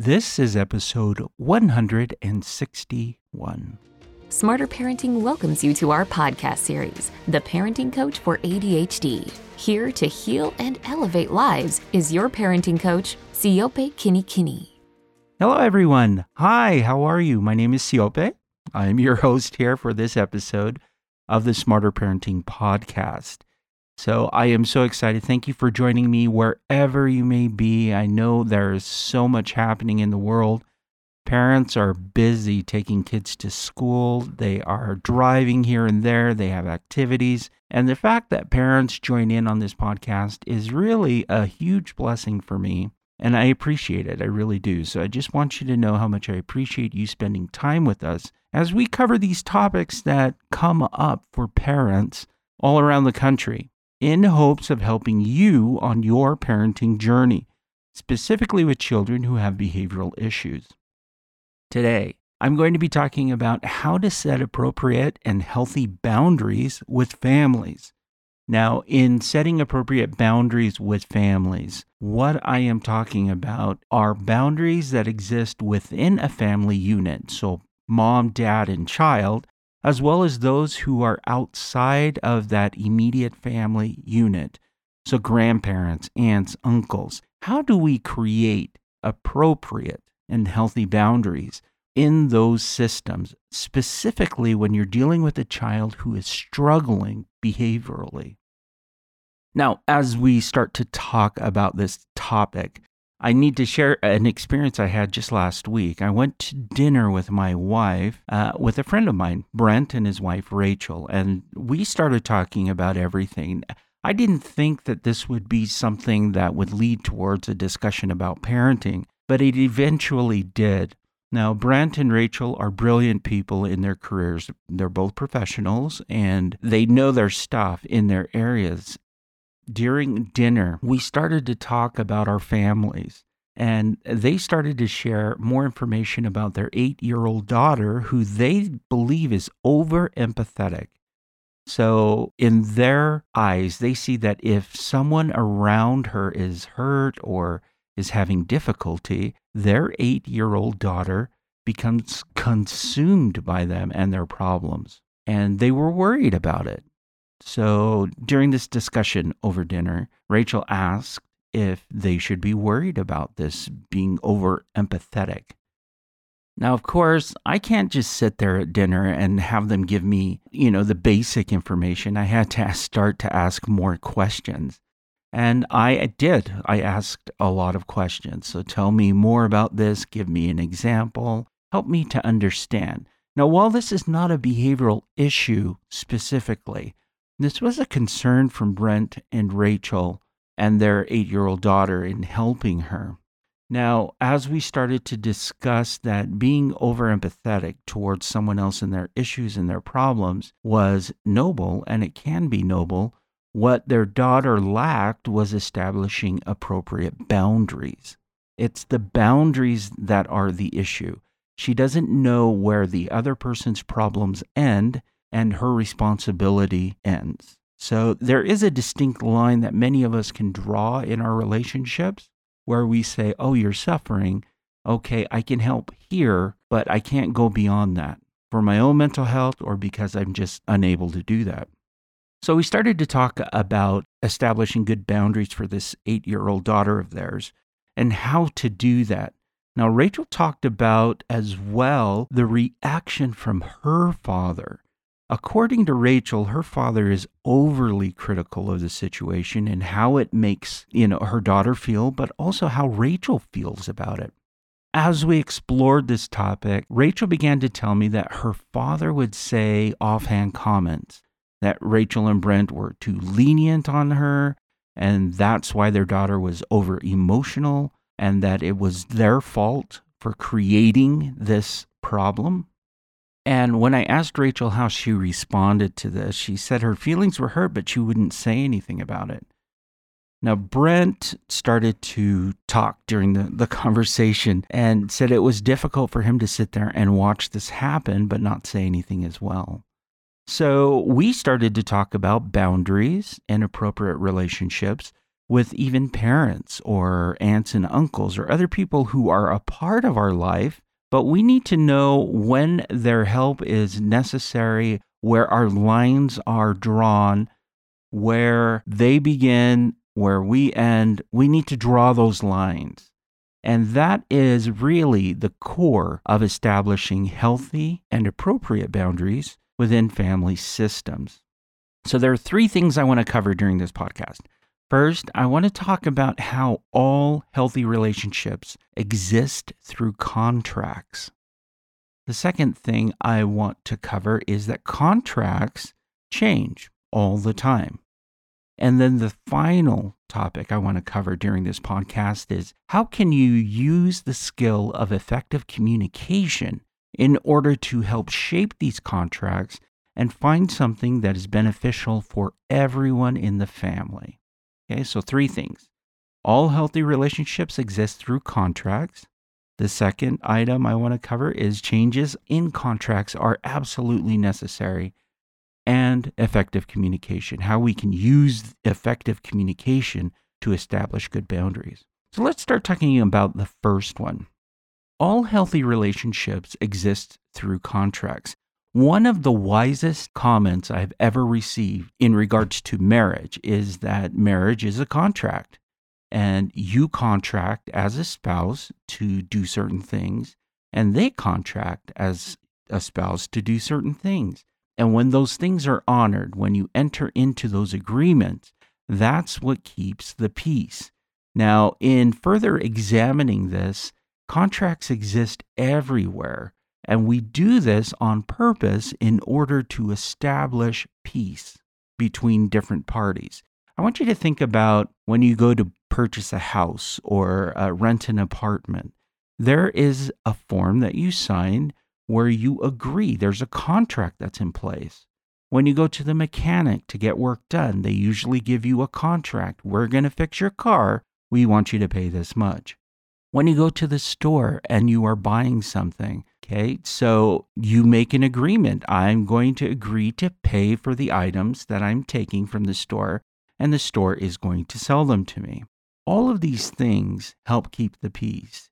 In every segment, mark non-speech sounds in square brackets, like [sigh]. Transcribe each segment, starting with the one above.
This is episode 161. Smarter Parenting welcomes you to our podcast series, The Parenting Coach for ADHD. Here to heal and elevate lives is your parenting coach, Siope Kinikini. Hello, everyone. Hi, how are you? My name is Siope. I'm your [laughs] host here for this episode of the Smarter Parenting Podcast. So I am so excited. Thank you for joining me wherever you may be. I know there is so much happening in the world. Parents are busy taking kids to school, they are driving here and there, they have activities. And the fact that parents join in on this podcast is really a huge blessing for me. And I appreciate it. I really do. So I just want you to know how much I appreciate you spending time with us as we cover these topics that come up for parents all around the country in hopes of helping you on your parenting journey, specifically with children who have behavioral issues. Today, I'm going to be talking about how to set appropriate and healthy boundaries with families. Now, in setting appropriate boundaries with families, what I am talking about are boundaries that exist within a family unit. So, mom, dad, and child, as well as those who are outside of that immediate family unit. So, grandparents, aunts, uncles. How do we create appropriate and healthy boundaries in those systems, specifically when you're dealing with a child who is struggling behaviorally? Now, as we start to talk about this topic, I need to share an experience I had just last week. I went to dinner with my wife, uh, with a friend of mine, Brent, and his wife, Rachel, and we started talking about everything. I didn't think that this would be something that would lead towards a discussion about parenting, but it eventually did. Now, Brent and Rachel are brilliant people in their careers. They're both professionals and they know their stuff in their areas during dinner, we started to talk about our families. And they started to share more information about their eight year old daughter, who they believe is over empathetic. So, in their eyes, they see that if someone around her is hurt or is having difficulty, their eight year old daughter becomes consumed by them and their problems. And they were worried about it. So during this discussion over dinner, Rachel asked if they should be worried about this being over empathetic. Now, of course, I can't just sit there at dinner and have them give me, you know, the basic information. I had to start to ask more questions. And I did. I asked a lot of questions. So tell me more about this. Give me an example. Help me to understand. Now, while this is not a behavioral issue specifically, this was a concern from Brent and Rachel and their eight year old daughter in helping her. Now, as we started to discuss that being over empathetic towards someone else and their issues and their problems was noble, and it can be noble, what their daughter lacked was establishing appropriate boundaries. It's the boundaries that are the issue. She doesn't know where the other person's problems end and her responsibility ends. So there is a distinct line that many of us can draw in our relationships where we say, Oh, you're suffering. Okay, I can help here, but I can't go beyond that for my own mental health or because I'm just unable to do that. So we started to talk about establishing good boundaries for this eight year old daughter of theirs and how to do that. Now, Rachel talked about as well the reaction from her father According to Rachel, her father is overly critical of the situation and how it makes, you know, her daughter feel, but also how Rachel feels about it. As we explored this topic, Rachel began to tell me that her father would say offhand comments that Rachel and Brent were too lenient on her, and that's why their daughter was over emotional, and that it was their fault for creating this problem. And when I asked Rachel how she responded to this, she said her feelings were hurt, but she wouldn't say anything about it. Now, Brent started to talk during the, the [laughs] conversation and said it was difficult for him to sit there and watch this happen, but not say anything as well. So we started to talk about boundaries and appropriate relationships with even parents or aunts and uncles or other people who are a part of our life, but we need to know when their help is necessary, where our lines are drawn, where they begin, where we end. We need to draw those lines. And that is really the core of establishing healthy and appropriate boundaries within family systems. So, there are three things I want to cover during this podcast. First, I want to talk about how all healthy relationships exist through contracts. The second thing I want to cover is that contracts change all the time. And then the final topic I want to cover during this podcast is how can you use the skill of effective communication in order to help shape these contracts and find something that is beneficial for everyone in the family. Okay, so three things. All healthy relationships exist through contracts. The second item I want to cover is changes in contracts are absolutely necessary and effective communication, how we can use effective communication to establish good boundaries. So let's start talking about the first one. All healthy relationships exist through contracts. One of the wisest comments I've ever received in regards to marriage is that marriage is a contract and you contract as a spouse to do certain things and they contract as a spouse to do certain things. And when those things are honored, when you enter into those agreements, that's what keeps the peace. Now, in further examining this, contracts exist everywhere, and we do this on purpose in order to establish peace between different parties. I want you to think about when you go to purchase a house or uh, rent an apartment. There is a form that you sign where you agree. There's a contract that's in place. When you go to the mechanic to get work done, they usually give you a contract. We're going to fix your car. We want you to pay this much. When you go to the store and you are buying something, okay, so you make an agreement. I'm going to agree to pay for the items that I'm taking from the store, and the store is going to sell them to me. All of these things help keep the peace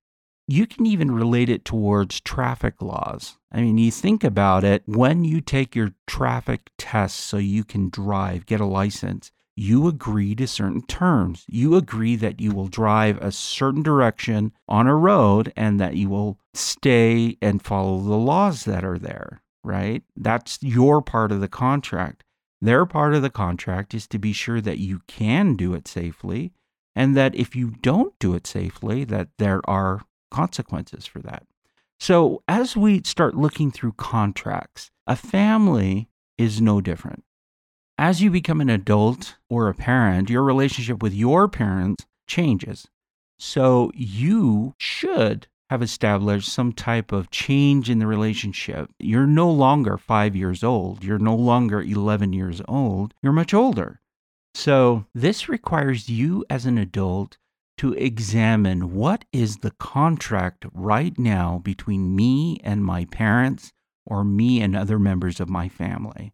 you can even relate it towards traffic laws. I mean, you think about it when you take your traffic test so you can drive, get a license, you agree to certain terms. You agree that you will drive a certain direction on a road and that you will stay and follow the laws that are there, right? That's your part of the contract. Their part of the contract is to be sure that you can do it safely and that if you don't do it safely that there are consequences for that. So, as we start looking through contracts, a family is no different. As you become an adult or a parent, your relationship with your parents changes. So, you should have established some type of change in the relationship. You're no longer five years old. You're no longer 11 years old. You're much older. So, this requires you as an adult to examine what is the contract right now between me and my parents or me and other members of my family.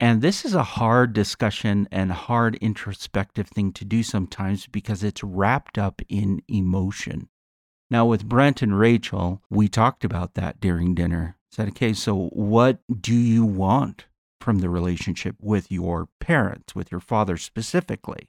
And this is a hard discussion and hard introspective thing to do sometimes because it's wrapped up in emotion. Now, with Brent and Rachel, we talked about that during dinner. Said, okay, so what do you want from the relationship with your parents, with your father specifically?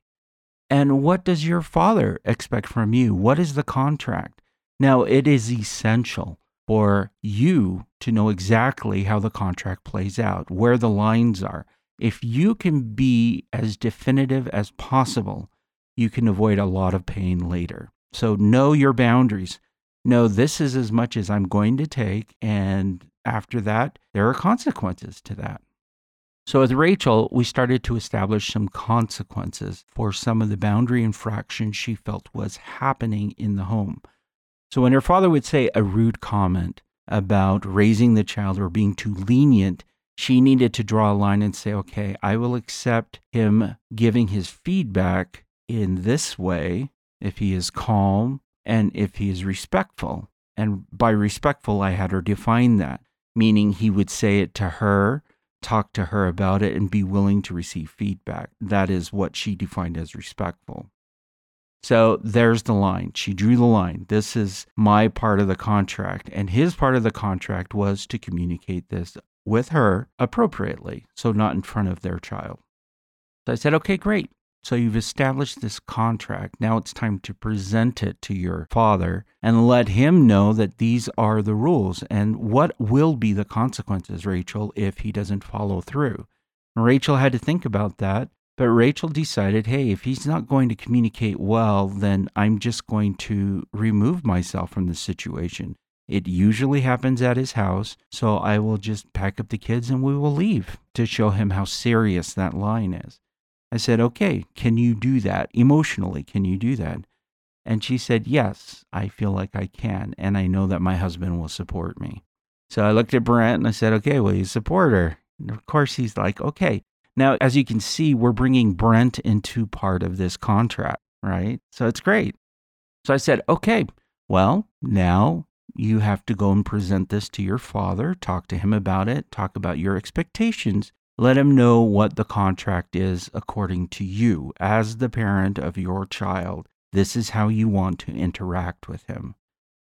And what does your father expect from you? What is the contract? Now, it is essential for you to know exactly how the contract plays out, where the lines are. If you can be as definitive as possible, you can avoid a lot of pain later. So, know your boundaries. Know this is as much as I'm going to take. And after that, there are consequences to that. So, with Rachel, we started to establish some consequences for some of the boundary infractions she felt was happening in the home. So, when her father would say a rude comment about raising the child or being too lenient, she needed to draw a line and say, okay, I will accept him giving his feedback in this way if he is calm and if he is respectful. And by respectful, I had her define that, meaning he would say it to her talk to her about it and be willing to receive feedback. That is what she defined as respectful. So there's the line. She drew the line. This is my part of the contract. And his part of the contract was to communicate this with her appropriately, so not in front of their child. So I said, okay, great. So you've established this contract. Now it's time to present it to your father and let him know that these are the rules and what will be the consequences, Rachel, if he doesn't follow through. Rachel had to think about that but Rachel decided, hey, if he's not going to communicate well, then I'm just going to remove myself from the situation. It usually happens at his house, so I will just pack up the kids and we will leave to show him how serious that line is. I said, okay, can you do that? Emotionally, can you do that? And she said, yes, I feel like I can, and I know that my husband will support me. So I looked at Brent and I said, okay, will you support her? And of course, he's like, okay. Now, as you can see, we're bringing Brent into part of this contract, right? So it's great. So I said, okay, well, now you have to go and present this to your father, talk to him about it, talk about your expectations, let him know what the contract is according to you as the parent of your child. This is how you want to interact with him.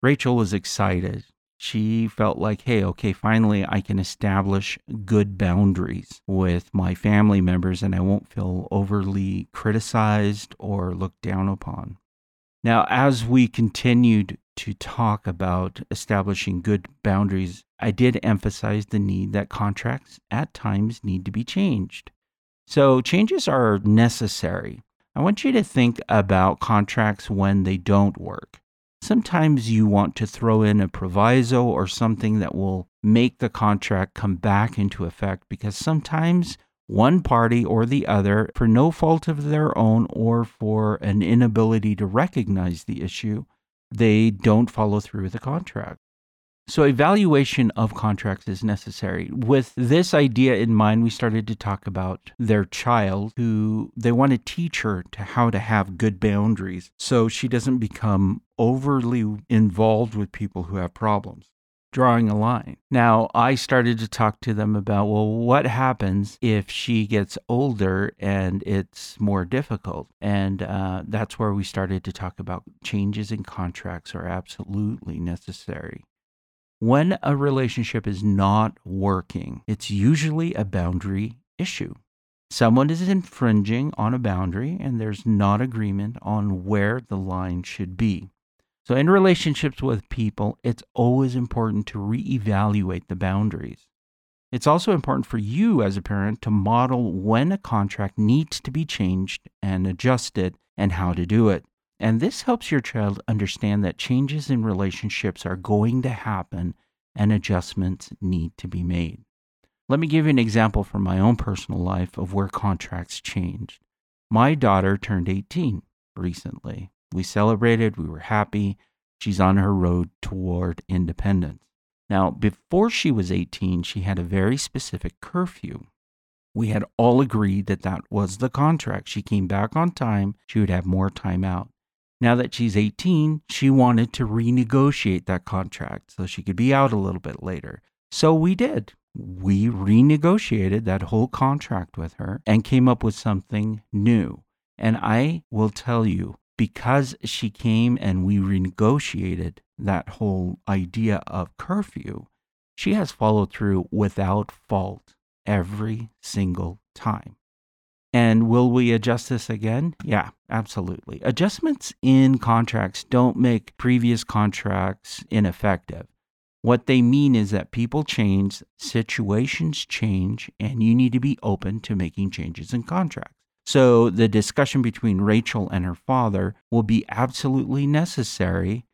Rachel was excited she felt like, hey, okay, finally I can establish good boundaries with my family members and I won't feel overly criticized or looked down upon. Now, as we continued to talk about establishing good boundaries, I did emphasize the need that contracts at times need to be changed. So, changes are necessary. I want you to think about contracts when they don't work. Sometimes you want to throw in a proviso or something that will make the contract come back into effect because sometimes one party or the other, for no fault of their own or for an inability to recognize the issue, they don't follow through with the contract. So, evaluation of contracts is necessary. With this idea in mind, we started to talk about their child who they want to teach her to how to have good boundaries so she doesn't become overly involved with people who have problems. Drawing a line. Now, I started to talk to them about well, what happens if she gets older and it's more difficult? And uh, that's where we started to talk about changes in contracts are absolutely necessary. When a relationship is not working, it's usually a boundary issue. Someone is infringing on a boundary and there's not agreement on where the line should be. So, in relationships with people, it's always important to reevaluate the boundaries. It's also important for you as a parent to model when a contract needs to be changed and adjusted and how to do it. And this helps your child understand that changes in relationships are going to happen and adjustments need to be made. Let me give you an example from my own personal life of where contracts changed. My daughter turned 18 recently. We celebrated, we were happy. She's on her road toward independence. Now, before she was 18, she had a very specific curfew. We had all agreed that that was the contract. She came back on time, she would have more time out. Now that she's 18, she wanted to renegotiate that contract so she could be out a little bit later. So we did. We renegotiated that whole contract with her and came up with something new. And I will tell you, because she came and we renegotiated that whole idea of curfew, she has followed through without fault every single time. And will we adjust this again? Yeah, absolutely. Adjustments in contracts don't make previous contracts ineffective. What they mean is that people change, situations change, and you need to be open to making changes in contracts. So the discussion between Rachel and her father will be absolutely necessary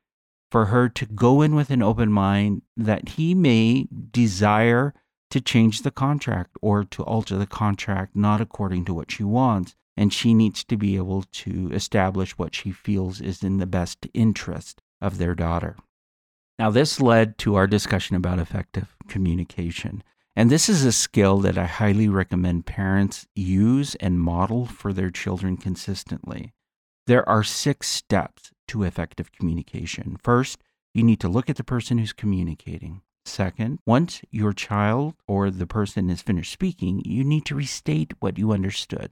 for her to go in with an open mind that he may desire to change the contract or to alter the contract not according to what she wants. And she needs to be able to establish what she feels is in the best interest of their daughter. Now, this led to our discussion about effective communication. And this is a skill that I highly recommend parents use and model for their children consistently. There are six steps to effective communication. First, you need to look at the person who's communicating. Second, once your child or the person is finished speaking, you need to restate what you understood.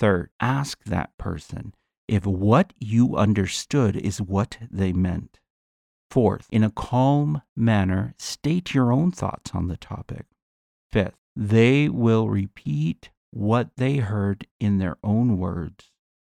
Third, ask that person if what you understood is what they meant. Fourth, in a calm manner, state your own thoughts on the topic. Fifth, they will repeat what they heard in their own words.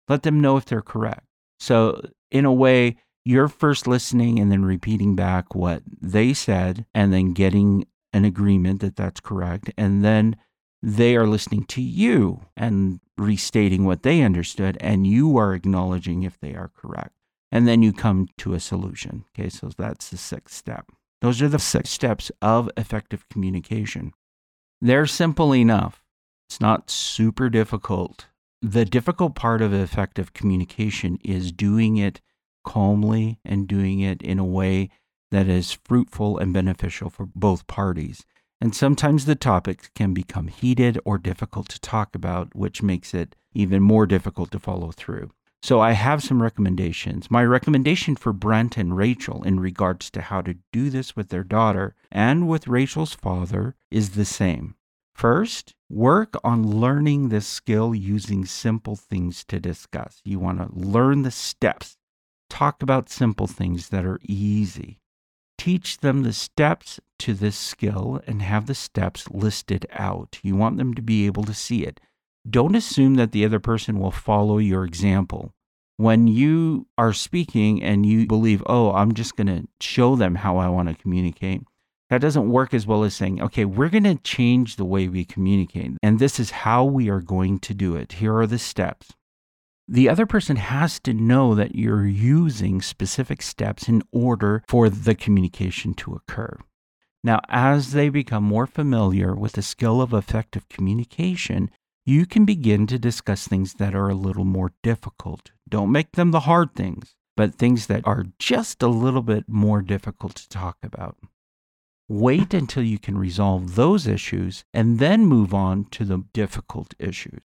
Let them know if they're correct. So, in a way, you're first listening and then repeating back what they said and then getting an agreement that that's correct. And then they are listening to you and restating what they understood, and you are acknowledging if they are correct and then you come to a solution. Okay, so that's the sixth step. Those are the six steps of effective communication. They're simple enough, it's not super difficult. The difficult part of effective communication is doing it calmly and doing it in a way that is fruitful and beneficial for both parties. And sometimes the topics can become heated or difficult to talk about, which makes it even more difficult to follow through. So I have some recommendations. My recommendation for Brent and Rachel in regards to how to do this with their daughter and with Rachel's father is the same. First, work on learning this skill using simple things to discuss. You want to learn the steps. Talk about simple things that are easy. Teach them the steps to this skill and have the steps listed out. You want them to be able to see it. Don't assume that the other person will follow your example. When you are speaking and you believe, oh, I'm just going to show them how I want to communicate, that doesn't work as well as saying, okay, we're going to change the way we communicate. And this is how we are going to do it. Here are the steps. The other person has to know that you're using specific steps in order for the communication to occur. Now, as they become more familiar with the skill of effective communication, you can begin to discuss things that are a little more difficult. Don't make them the hard things, but things that are just a little bit more difficult to talk about. Wait until you can resolve those issues and then move on to the difficult issues.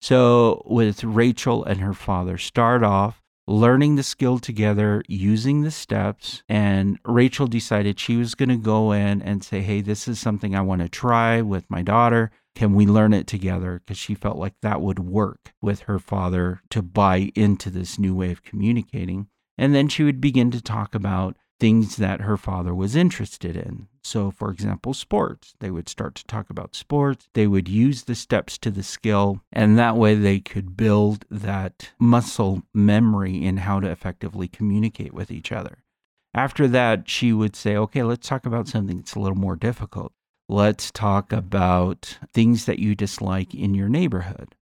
So, with Rachel and her father, start off learning the skill together, using the steps. And Rachel decided she was going to go in and say, Hey, this is something I want to try with my daughter. Can we learn it together? Because she felt like that would work with her father to buy into this new way of communicating. And then she would begin to talk about things that her father was interested in. So, for example, sports. They would start to talk about sports. They would use the steps to the skill, and that way they could build that muscle memory in how to effectively communicate with each other. After that, she would say, okay, let's talk about something that's a little more difficult let's talk about things that you dislike in your neighborhood.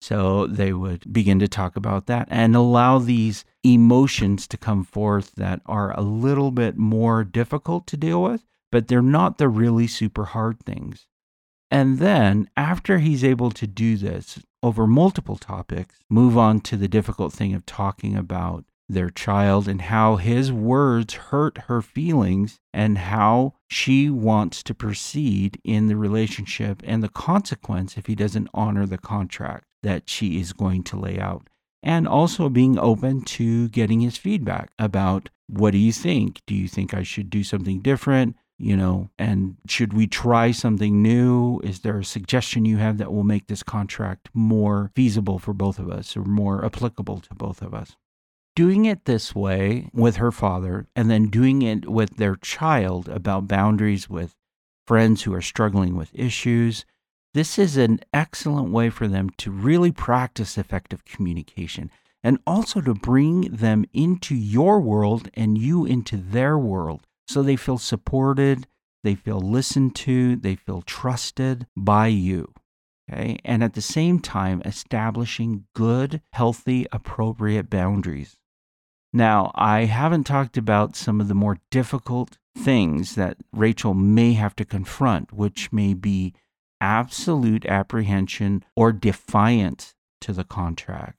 So they would begin to talk about that and allow these emotions to come forth that are a little bit more difficult to deal with, but they're not the really super hard things. And then, after he's able to do this over multiple topics, move on to the difficult thing of talking about their child and how his words hurt her feelings and how she wants to proceed in the relationship and the consequence if he doesn't honor the contract that she is going to lay out. And also being open to getting his feedback about what do you think? Do you think I should do something different? You know, and should we try something new? Is there a suggestion you have that will make this contract more feasible for both of us or more applicable to both of us? doing it this way with her father and then doing it with their child about boundaries with friends who are struggling with issues. This is an excellent way for them to really practice effective communication and also to bring them into your world and you into their world so they feel supported, they feel listened to, they feel trusted by you. Okay. And at the same time, establishing good, healthy, appropriate boundaries. Now, I haven't talked about some of the more difficult things that Rachel may have to confront, which may be absolute apprehension or defiance to the contract.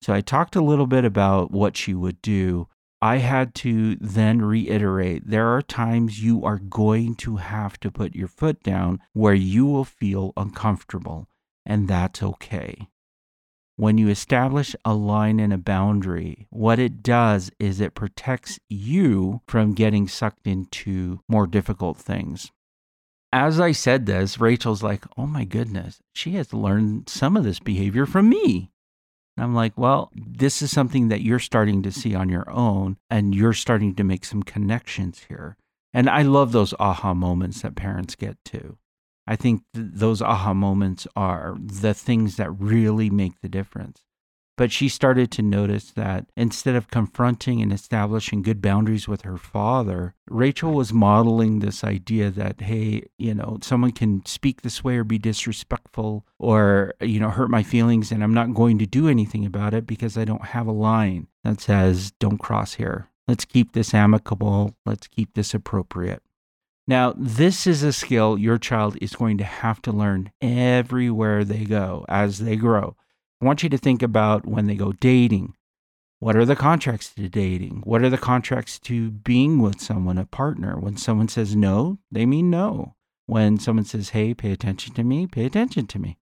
So I talked a little bit about what she would do. I had to then reiterate there are times you are going to have to put your foot down where you will feel uncomfortable, and that's okay when you establish a line and a boundary, what it does is it protects you from getting sucked into more difficult things. As I said this, Rachel's like, oh my goodness, she has learned some of this behavior from me. And I'm like, well, this is something that you're starting to see on your own, and you're starting to make some connections here. And I love those aha moments that parents get to. I think th- those aha moments are the things that really make the difference. But she started to notice that instead of confronting and establishing good boundaries with her father, Rachel was modeling this idea that, hey, you know, someone can speak this way or be disrespectful or, you know, hurt my feelings, and I'm not going to do anything about it because I don't have a line that says, don't cross here. Let's keep this amicable. Let's keep this appropriate. Now, this is a skill your child is going to have to learn everywhere they go as they grow. I want you to think about when they go dating. What are the contracts to dating? What are the contracts to being with someone, a partner? When someone says no, they mean no. When someone says, hey, pay attention to me, pay attention to me.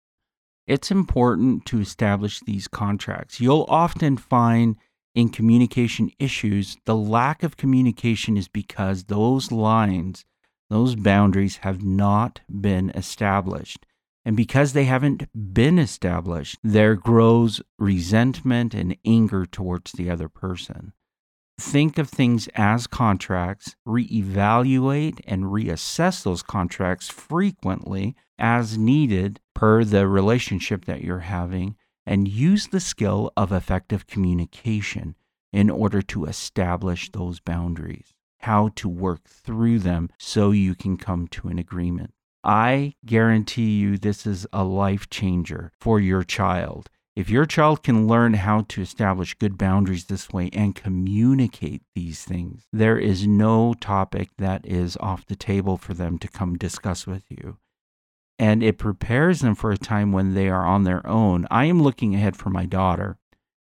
It's important to establish these contracts. You'll often find in communication issues, the lack of communication is because those lines, those boundaries have not been established. And because they haven't been established, there grows resentment and anger towards the other person. Think of things as contracts, reevaluate and reassess those contracts frequently as needed per the relationship that you're having, and use the skill of effective communication in order to establish those boundaries, how to work through them so you can come to an agreement. I guarantee you this is a life changer for your child. If your child can learn how to establish good boundaries this way and communicate these things, there is no topic that is off the table for them to come discuss with you. And it prepares them for a time when they are on their own. I am looking ahead for my daughter.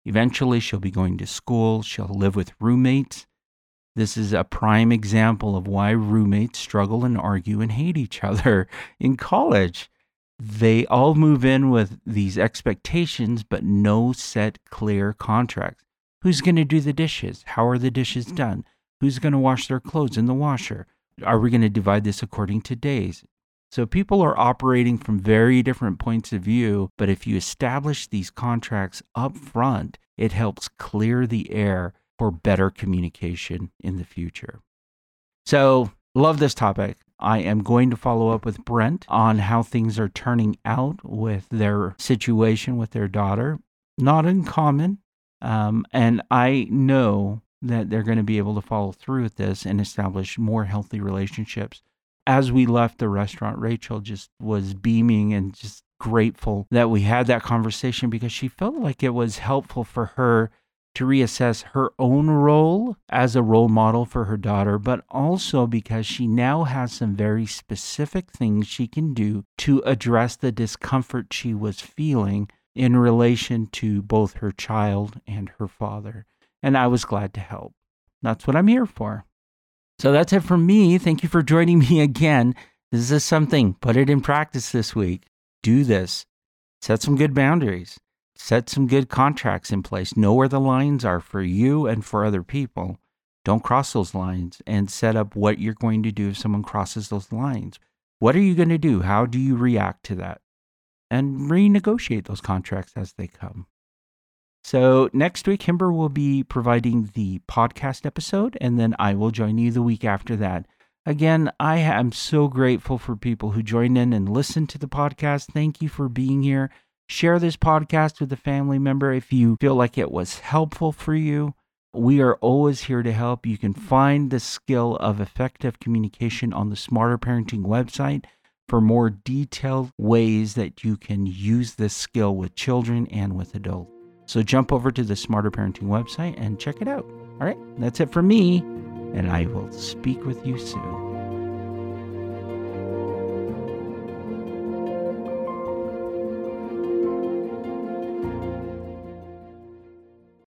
Eventually, she'll be going to school, she'll live with roommates, this is a prime example of why roommates struggle and argue and hate each other [laughs] in college. They all move in with these expectations, but no set clear contracts. Who's going to do the dishes? How are the dishes done? Who's going to wash their clothes in the washer? Are we going to divide this according to days? So people are operating from very different points of view, but if you establish these contracts up front, it helps clear the air for better communication in the future. So, love this topic. I am going to follow up with Brent on how things are turning out with their situation with their daughter. Not uncommon. Um, and I know that they're going to be able to follow through with this and establish more healthy relationships. As we left the restaurant, Rachel just was beaming and just grateful that we had that conversation because she felt like it was helpful for her to reassess her own role as a role model for her daughter, but also because she now has some very specific things she can do to address the discomfort she was feeling in relation to both her child and her father. And I was glad to help. That's what I'm here for. So that's it from me. Thank you for joining me again. This is something, put it in practice this week. Do this. Set some good boundaries set some good contracts in place. Know where the lines are for you and for other people. Don't cross those lines and set up what you're going to do if someone crosses those lines. What are you going to do? How do you react to that? And renegotiate those contracts as they come. So, next week, Kimber will be providing the podcast episode, and then I will join you the week after that. Again, I am so grateful for people who join in and listen to the podcast. Thank you for being here. Share this podcast with a family member if you feel like it was helpful for you. We are always here to help. You can find the skill of effective communication on the Smarter Parenting website for more detailed ways that you can use this skill with children and with adults. So jump over to the Smarter Parenting website and check it out. All right, that's it for me, and I will speak with you soon.